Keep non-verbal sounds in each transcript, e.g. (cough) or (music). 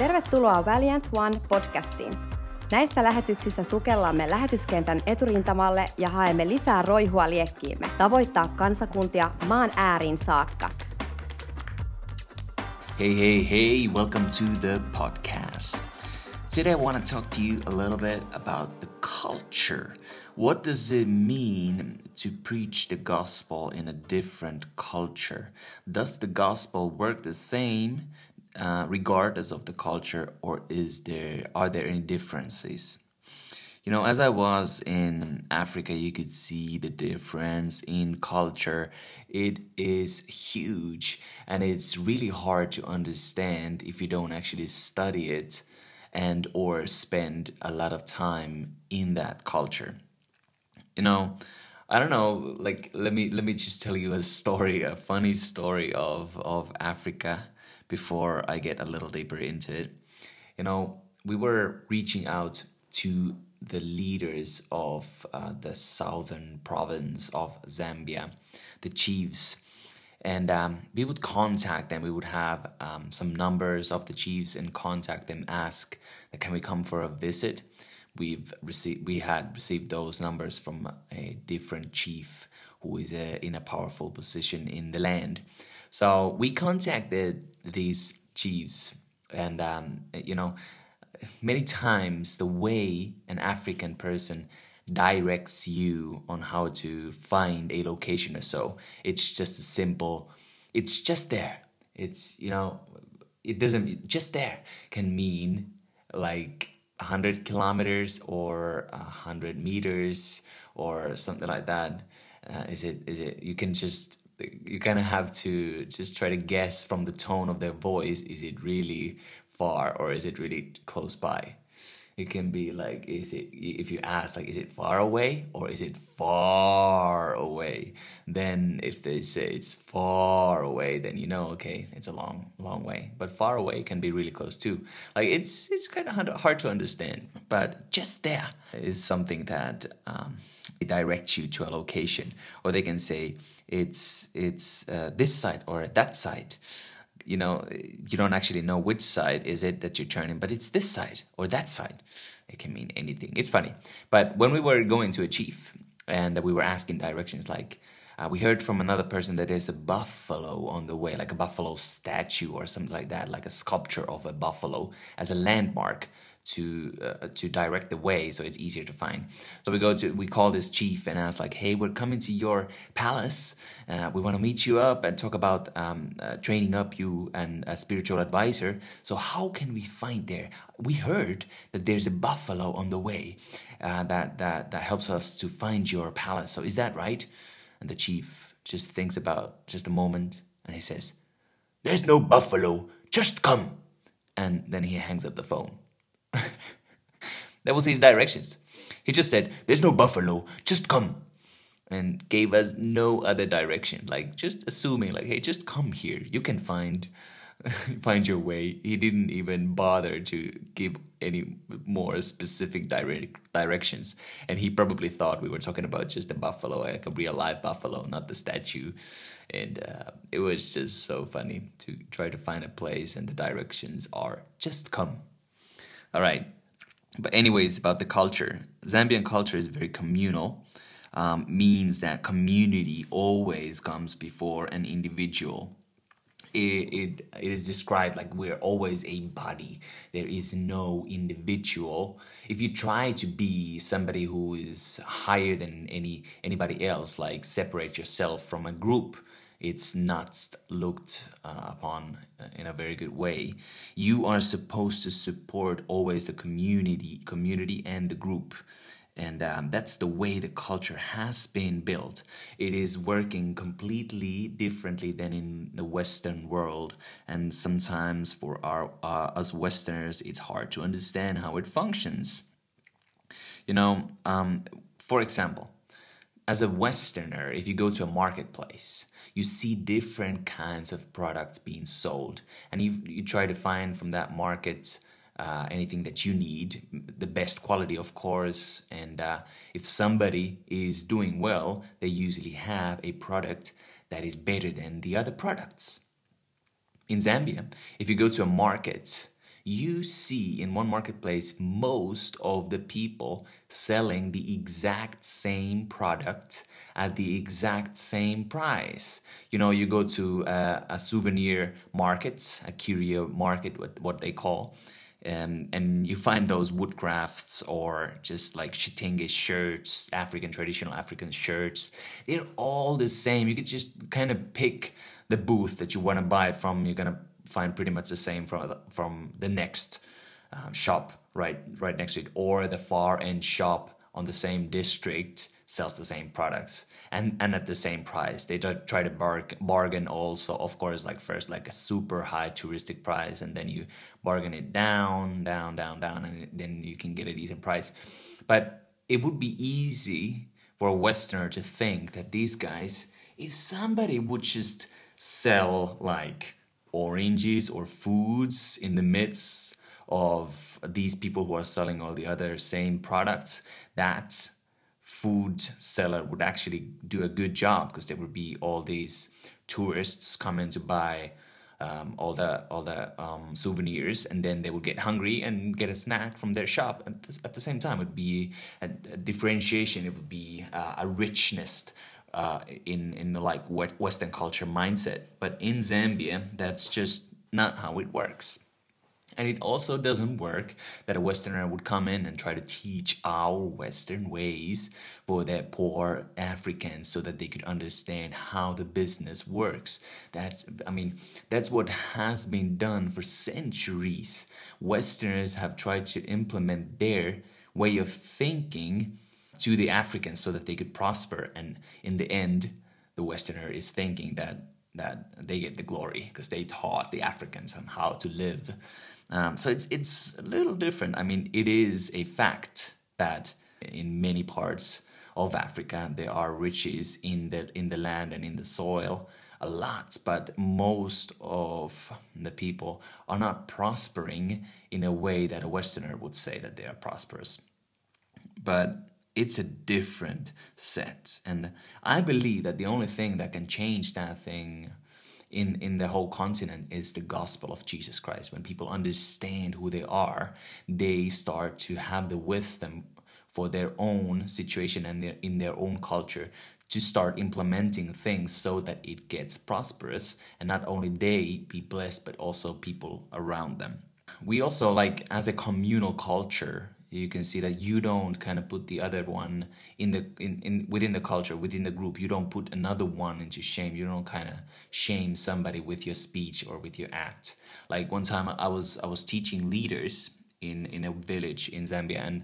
Tervetuloa Valiant One podcastiin. Näissä lähetyksissä sukellamme lähetyskentän eturintamalle ja haemme lisää roihua liekkiimme, tavoittaa kansakuntia maan ääriin saakka. Hey, hey, hey, welcome to the podcast. Today I want to talk to you a little bit about the culture. What does it mean to preach the gospel in a different culture? Does the gospel work the same uh, regardless of the culture, or is there are there any differences? You know, as I was in Africa, you could see the difference in culture. It is huge, and it's really hard to understand if you don't actually study it and or spend a lot of time in that culture. You know, I don't know, like let me let me just tell you a story, a funny story of of Africa before I get a little deeper into it. You know, we were reaching out to the leaders of uh, the southern province of Zambia, the chiefs. And um, we would contact them. We would have um, some numbers of the chiefs and contact them, ask, "Can we come for a visit?" We've received, we had received those numbers from a different chief who is uh, in a powerful position in the land. So we contacted these chiefs, and um, you know, many times the way an African person directs you on how to find a location or so, it's just a simple, it's just there. It's you know, it doesn't just there can mean like 100 kilometers or 100 meters or something like that. Uh, is it is it you can just you kind of have to just try to guess from the tone of their voice is it really far or is it really close by it can be like is it if you ask like is it far away or is it far away? Then if they say it's far away then you know okay it's a long long way. But far away can be really close too. Like it's it's kind of hard to understand but just there is something that um, directs you to a location. Or they can say it's it's uh, this side or that side you know you don't actually know which side is it that you're turning but it's this side or that side. It can mean anything. It's funny. But when we were going to a chief and we were asking directions like uh, we heard from another person that there's a buffalo on the way like a buffalo statue or something like that like a sculpture of a buffalo as a landmark to uh, to direct the way so it's easier to find. So we go to we call this chief and ask like hey we're coming to your palace. Uh, we want to meet you up and talk about um, uh, training up you and a spiritual advisor. So how can we find there? We heard that there's a buffalo on the way uh, that that that helps us to find your palace. So is that right? And the chief just thinks about just a moment and he says there's no buffalo. Just come. And then he hangs up the phone that was his directions. He just said, There's no buffalo, just come. And gave us no other direction. Like just assuming, like, hey, just come here. You can find (laughs) find your way. He didn't even bother to give any more specific direct directions. And he probably thought we were talking about just a buffalo, like a real live buffalo, not the statue. And uh, it was just so funny to try to find a place, and the directions are just come. All right. But, anyways, about the culture Zambian culture is very communal, um, means that community always comes before an individual. It, it, it is described like we're always a body. There is no individual. If you try to be somebody who is higher than any anybody else, like separate yourself from a group, it's not looked uh, upon in a very good way. You are supposed to support always the community, community and the group. And um, that's the way the culture has been built. It is working completely differently than in the Western world. And sometimes for our uh, us Westerners, it's hard to understand how it functions. You know, um, for example, as a Westerner, if you go to a marketplace, you see different kinds of products being sold, and you, you try to find from that market uh, anything that you need, the best quality, of course. And uh, if somebody is doing well, they usually have a product that is better than the other products. In Zambia, if you go to a market, you see in one marketplace most of the people selling the exact same product at the exact same price. You know, you go to a, a souvenir market, a curio market, what, what they call, um, and you find those woodcrafts or just like chitenge shirts, African traditional African shirts. They're all the same. You could just kind of pick the booth that you want to buy it from. You're gonna find pretty much the same from from the next um, shop right right next to it, or the far end shop on the same district sells the same products and and at the same price. They try to bargain, bargain also of course like first like a super high touristic price and then you bargain it down down down down and then you can get a decent price. But it would be easy for a westerner to think that these guys if somebody would just sell like oranges or foods in the midst of these people who are selling all the other same products that food seller would actually do a good job because there would be all these tourists coming to buy um, all the all the um, souvenirs, and then they would get hungry and get a snack from their shop. At the, at the same time, it would be a, a differentiation. It would be uh, a richness uh, in in the like Western culture mindset. But in Zambia, that's just not how it works. And it also doesn't work that a Westerner would come in and try to teach our Western ways for their poor Africans so that they could understand how the business works. That's, I mean, that's what has been done for centuries. Westerners have tried to implement their way of thinking to the Africans so that they could prosper. And in the end, the Westerner is thinking that that they get the glory because they taught the Africans on how to live. Um, so it's it's a little different. I mean, it is a fact that in many parts of Africa there are riches in the in the land and in the soil a lot, but most of the people are not prospering in a way that a Westerner would say that they are prosperous. But it's a different set, and I believe that the only thing that can change that thing in, in the whole continent is the gospel of Jesus Christ. When people understand who they are, they start to have the wisdom for their own situation and their, in their own culture to start implementing things so that it gets prosperous and not only they be blessed but also people around them we also like as a communal culture you can see that you don't kind of put the other one in the in, in within the culture within the group. You don't put another one into shame. You don't kind of shame somebody with your speech or with your act. Like one time i was i was teaching leaders in in a village in zambia and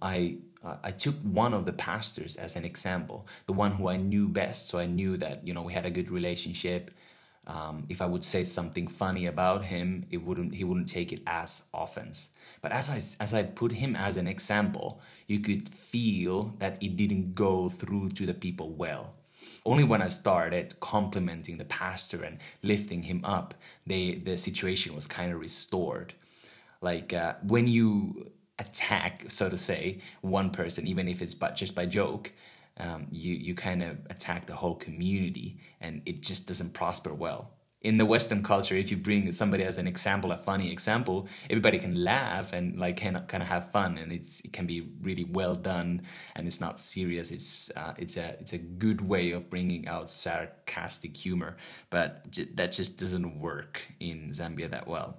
i i took one of the pastors as an example the one who i knew best. So i knew that you know we had a good relationship um, if I would say something funny about him, it wouldn't he wouldn't take it as offense. But as I as I put him as an example, you could feel that it didn't go through to the people well. Only when I started complimenting the pastor and lifting him up, they the situation was kind of restored. Like uh, when you attack, so to say, one person, even if it's but just by joke, um, you you kind of attack the whole community, and it just doesn't prosper well. In the Western culture, if you bring somebody as an example, a funny example, everybody can laugh and like kind of kind of have fun, and it's it can be really well done, and it's not serious. It's uh, it's a it's a good way of bringing out sarcastic humor, but j- that just doesn't work in Zambia that well.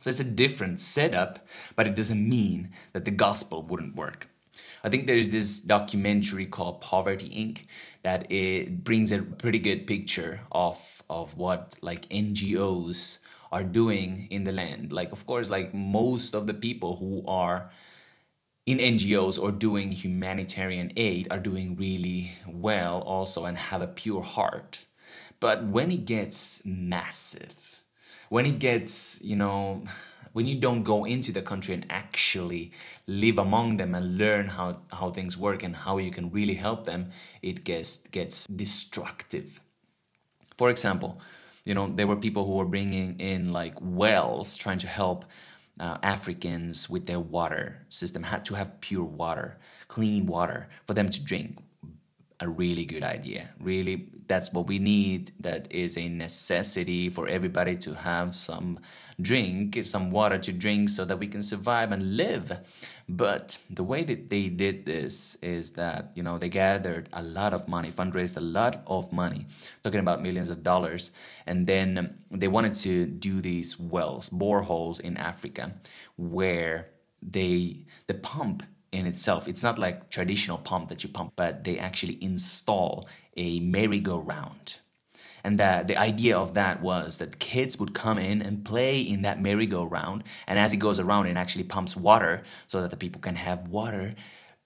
So it's a different setup, but it doesn't mean that the gospel wouldn't work. I think there's this documentary called Poverty Inc. that it brings a pretty good picture of of what like NGOs are doing in the land. Like of course, like most of the people who are in NGOs or doing humanitarian aid are doing really well also and have a pure heart. But when it gets massive, when it gets, you know, when you don't go into the country and actually live among them and learn how, how things work and how you can really help them, it gets gets destructive. For example, you know there were people who were bringing in like wells trying to help uh, Africans with their water system had to have pure water, clean water for them to drink. a really good idea. Really, that's what we need. That is a necessity for everybody to have some drink, some water to drink so that we can survive and live. But the way that they did this is that, you know, they gathered a lot of money, fundraised a lot of money, talking about millions of dollars. And then they wanted to do these wells, boreholes in Africa, where they, the pump in itself. It's not like traditional pump that you pump, but they actually install a merry-go-round. And the, the idea of that was that kids would come in and play in that merry-go-round. And as it goes around, it actually pumps water so that the people can have water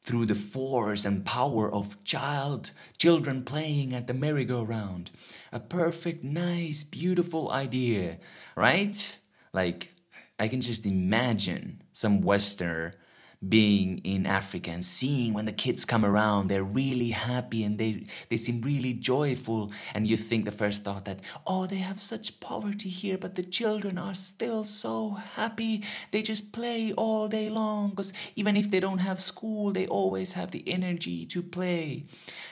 through the force and power of child children playing at the merry-go-round. A perfect, nice, beautiful idea, right? Like I can just imagine some Westerner being in Africa and seeing when the kids come around, they're really happy and they, they seem really joyful. And you think the first thought that, oh, they have such poverty here, but the children are still so happy. They just play all day long because even if they don't have school, they always have the energy to play.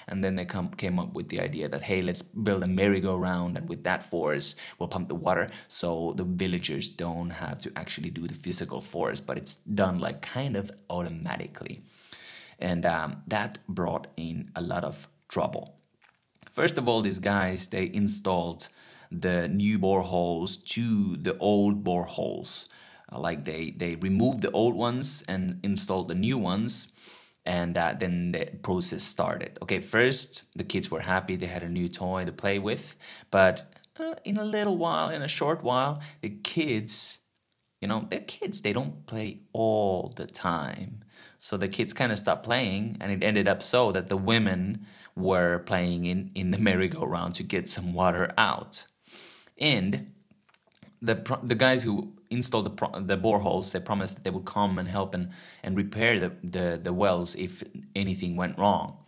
And then they come, came up with the idea that, hey, let's build a merry-go-round and with that force, we'll pump the water so the villagers don't have to actually do the physical force, but it's done like kind of automatically. And um, that brought in a lot of trouble. First of all, these guys, they installed the new boreholes to the old boreholes. Uh, like they, they removed the old ones and installed the new ones. And uh, then the process started. Okay, first, the kids were happy. They had a new toy to play with. But uh, in a little while, in a short while, the kids you know, they're kids, they don't play all the time. So the kids kind of stopped playing, and it ended up so that the women were playing in, in the (laughs) merry-go-round to get some water out. And the, the guys who installed the, the boreholes, they promised that they would come and help and, and repair the, the, the wells if anything went wrong.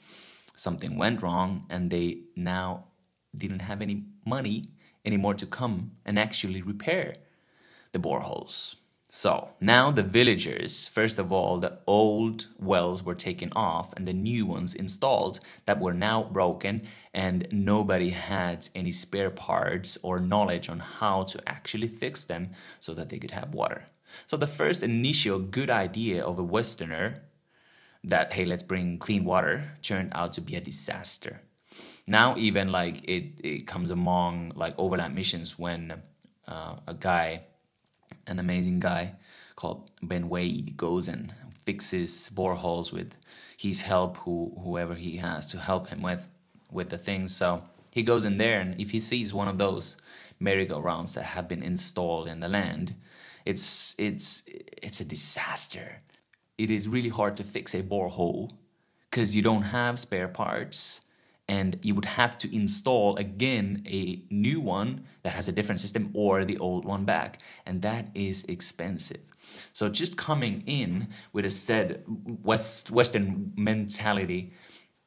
Something went wrong, and they now didn't have any money anymore to come and actually repair the boreholes. So now the villagers, first of all, the old wells were taken off and the new ones installed that were now broken, and nobody had any spare parts or knowledge on how to actually fix them so that they could have water. So the first initial good idea of a Westerner that, hey, let's bring clean water turned out to be a disaster. Now, even like it, it comes among like overland missions when uh, a guy an amazing guy called Ben Wade goes and fixes boreholes with his help, who whoever he has to help him with with the things. So he goes in there, and if he sees one of those merry-go-rounds that have been installed in the land, it's it's it's a disaster. It is really hard to fix a borehole because you don't have spare parts and you would have to install again a new one that has a different system or the old one back. And that is expensive. So just coming in with a set west western mentality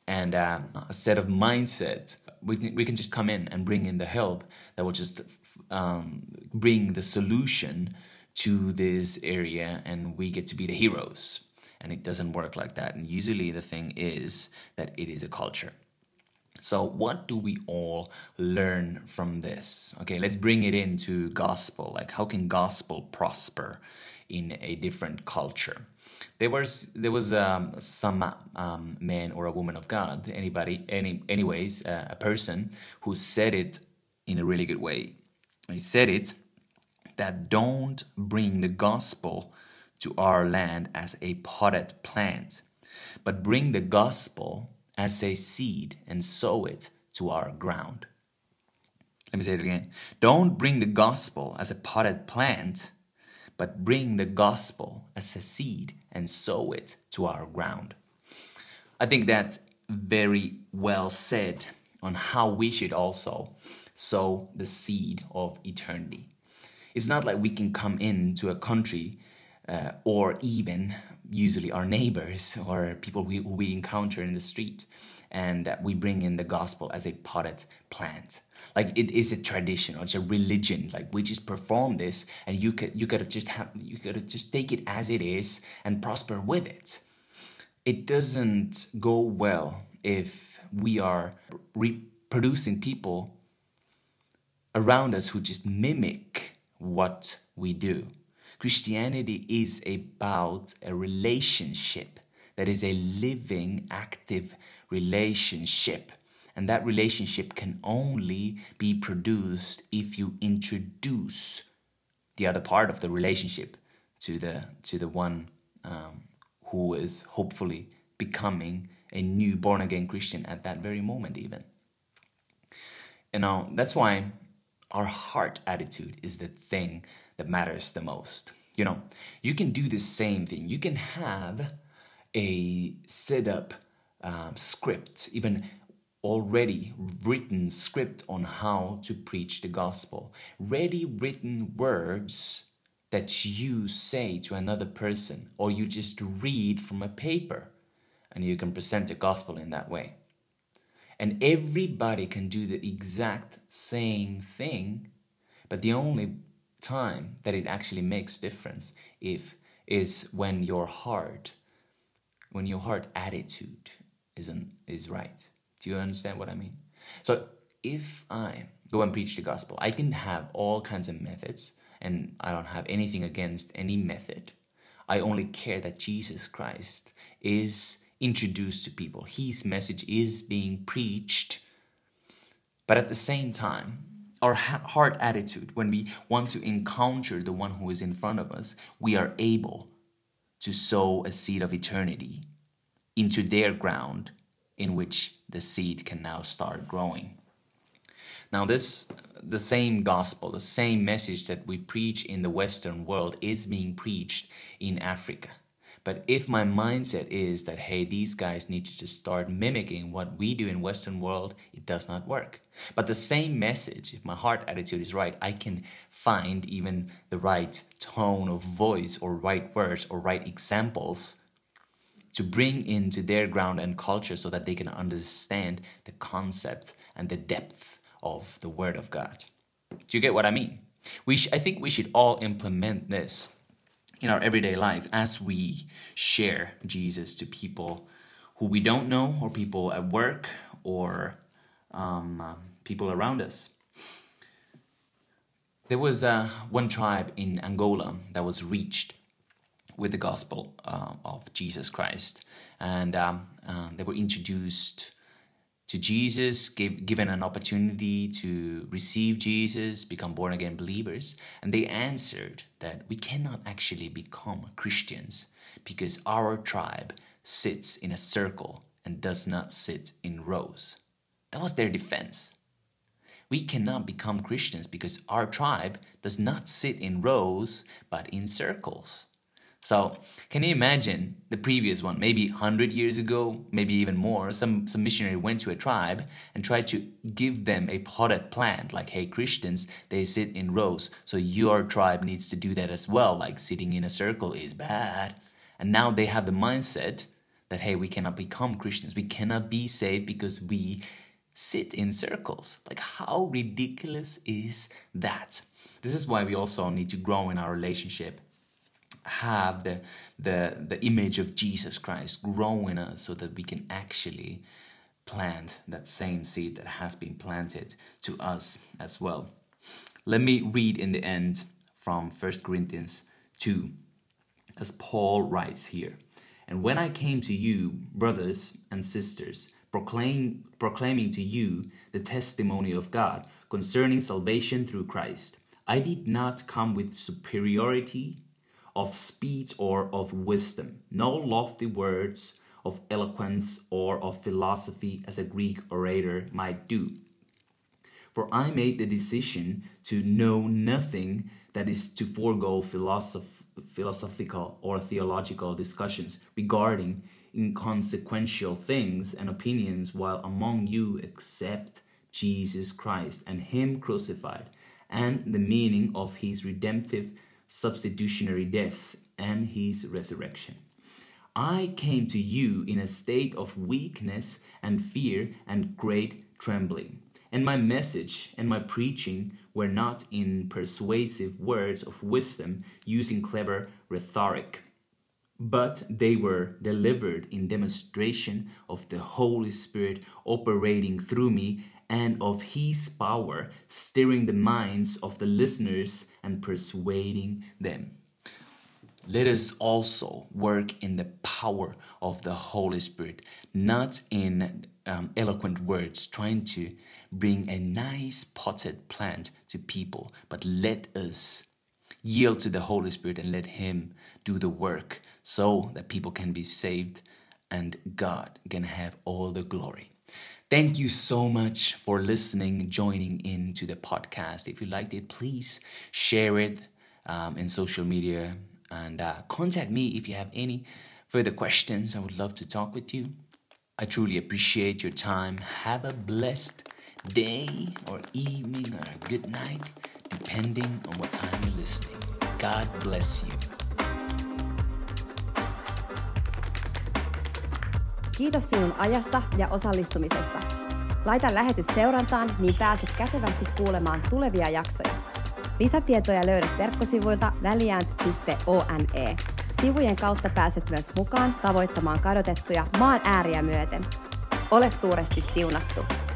and uh, a set of mindset we can, we can just come in and bring in the help that will just um, bring the solution to this area and we get to be the heroes. And it doesn't work like that. And usually the thing is that it is a culture so, what do we all learn from this? Okay, let's bring it into gospel. Like, how can gospel prosper in a different culture? There was there was um, some um, man or a woman of God, anybody, any, anyways, uh, a person who said it in a really good way. He said it that don't bring the gospel to our land as a potted plant, but bring the gospel as a seed and sow it to our ground. Let me say it again. Don't bring the gospel as a potted plant, but bring the gospel as a seed and sow it to our ground. I think that's very well said on how we should also sow the seed of eternity. It's not like we can come into a country uh, or even usually our neighbors or people we, who we encounter in the street and we bring in the gospel as a potted plant like it is a tradition or it's a religion like we just perform this and you could you gotta just have you gotta just take it as it is and prosper with it it doesn't go well if we are reproducing people around us who just mimic what we do. Christianity is about a relationship that is a living, active relationship. And that relationship can only be produced if you introduce the other part of the relationship to the to the one um, who is hopefully becoming a new born again Christian at that very moment, even. You know, that's why our heart attitude is the thing that matters the most. You know, you can do the same thing. You can have a set up um, script, even already written script on how to preach the gospel, ready written words that you say to another person, or you just read from a paper, and you can present the gospel in that way. And everybody can do the exact same thing, but the only time that it actually makes difference if is when your heart when your heart attitude isn't is right. Do you understand what I mean? So if I go and preach the gospel, I can have all kinds of methods and I don't have anything against any method. I only care that Jesus Christ is introduced to people. His message is being preached. But at the same time, our heart attitude, when we want to encounter the one who is in front of us, we are able to sow a seed of eternity into their ground in which the seed can now start growing. Now, this the same gospel, the same message that we preach in the Western world is being preached in Africa. But if my mindset is that, hey, these guys need to just start mimicking what we do in Western world, it does not work. But the same message, if my heart attitude is right, I can find even the right tone of voice or right words or right examples to bring into their ground and culture so that they can understand the concept and the depth of the word of God. Do you get what I mean? We sh- I think we should all implement this in our everyday life as we share Jesus to people who we don't know, or people at work, or um, people around us. There was uh, one tribe in Angola that was reached with the gospel uh, of Jesus Christ, and um, uh, they were introduced to Jesus, give, given an opportunity to receive Jesus, become born again believers, and they answered that we cannot actually become Christians because our tribe sits in a circle and does not sit in rows. That was their defense. We cannot become Christians because our tribe does not sit in rows but in circles. So can you imagine the previous one? Maybe 100 years ago, maybe even more, some, some missionary went to a tribe and tried to give them a potted plant, like, hey, Christians, they sit in rows, so your tribe needs to do that as well, like sitting in a circle is bad. And now they have the mindset that, hey, we cannot become Christians. We cannot be saved because we sit in circles. Like, how ridiculous is that? This is why we also need to grow in our relationship have the, the, the image of Jesus Christ grow in us so that we can actually plant that same seed that has been planted to us as well. Let me read in the end from 1 Corinthians 2, as Paul writes here. And when I came to you, brothers and sisters, proclaim, proclaiming to you the testimony of God concerning salvation through Christ, I did not come with superiority of speech or of wisdom, no lofty words of eloquence or of philosophy as a Greek orator might do. For I made the decision to know nothing that is to forego philosoph- philosophical or theological discussions regarding inconsequential things and opinions, while among you except Jesus Christ and Him crucified, and the meaning of His redemptive substitutionary death and his resurrection. I came to you in a state of weakness and fear and great trembling. And my message and my preaching were not in persuasive words of wisdom using clever rhetoric, but they were delivered in demonstration of the Holy Spirit operating through me and of His power stirring the minds of the listeners and persuading them. Let us also work in the power of the Holy Spirit, not in um, eloquent words, trying to bring a nice potted plant to people, but let us yield to the Holy Spirit and let Him do the work so that people can be saved and God can have all the glory. Thank you so much for listening, joining in to the podcast. If you liked it, please share it um, in social media and uh, contact me if you have any further questions. I would love to talk with you. I truly appreciate your time. Have a blessed day or evening or a good night, depending on what time you're listening. God bless you. Kiitos sinun ajasta ja osallistumisesta. Laita lähetys seurantaan, niin pääset kätevästi kuulemaan tulevia jaksoja. Lisätietoja löydät verkkosivuilta väliäänt.one. Sivujen kautta pääset myös mukaan tavoittamaan kadotettuja maan ääriä myöten. Ole suuresti siunattu!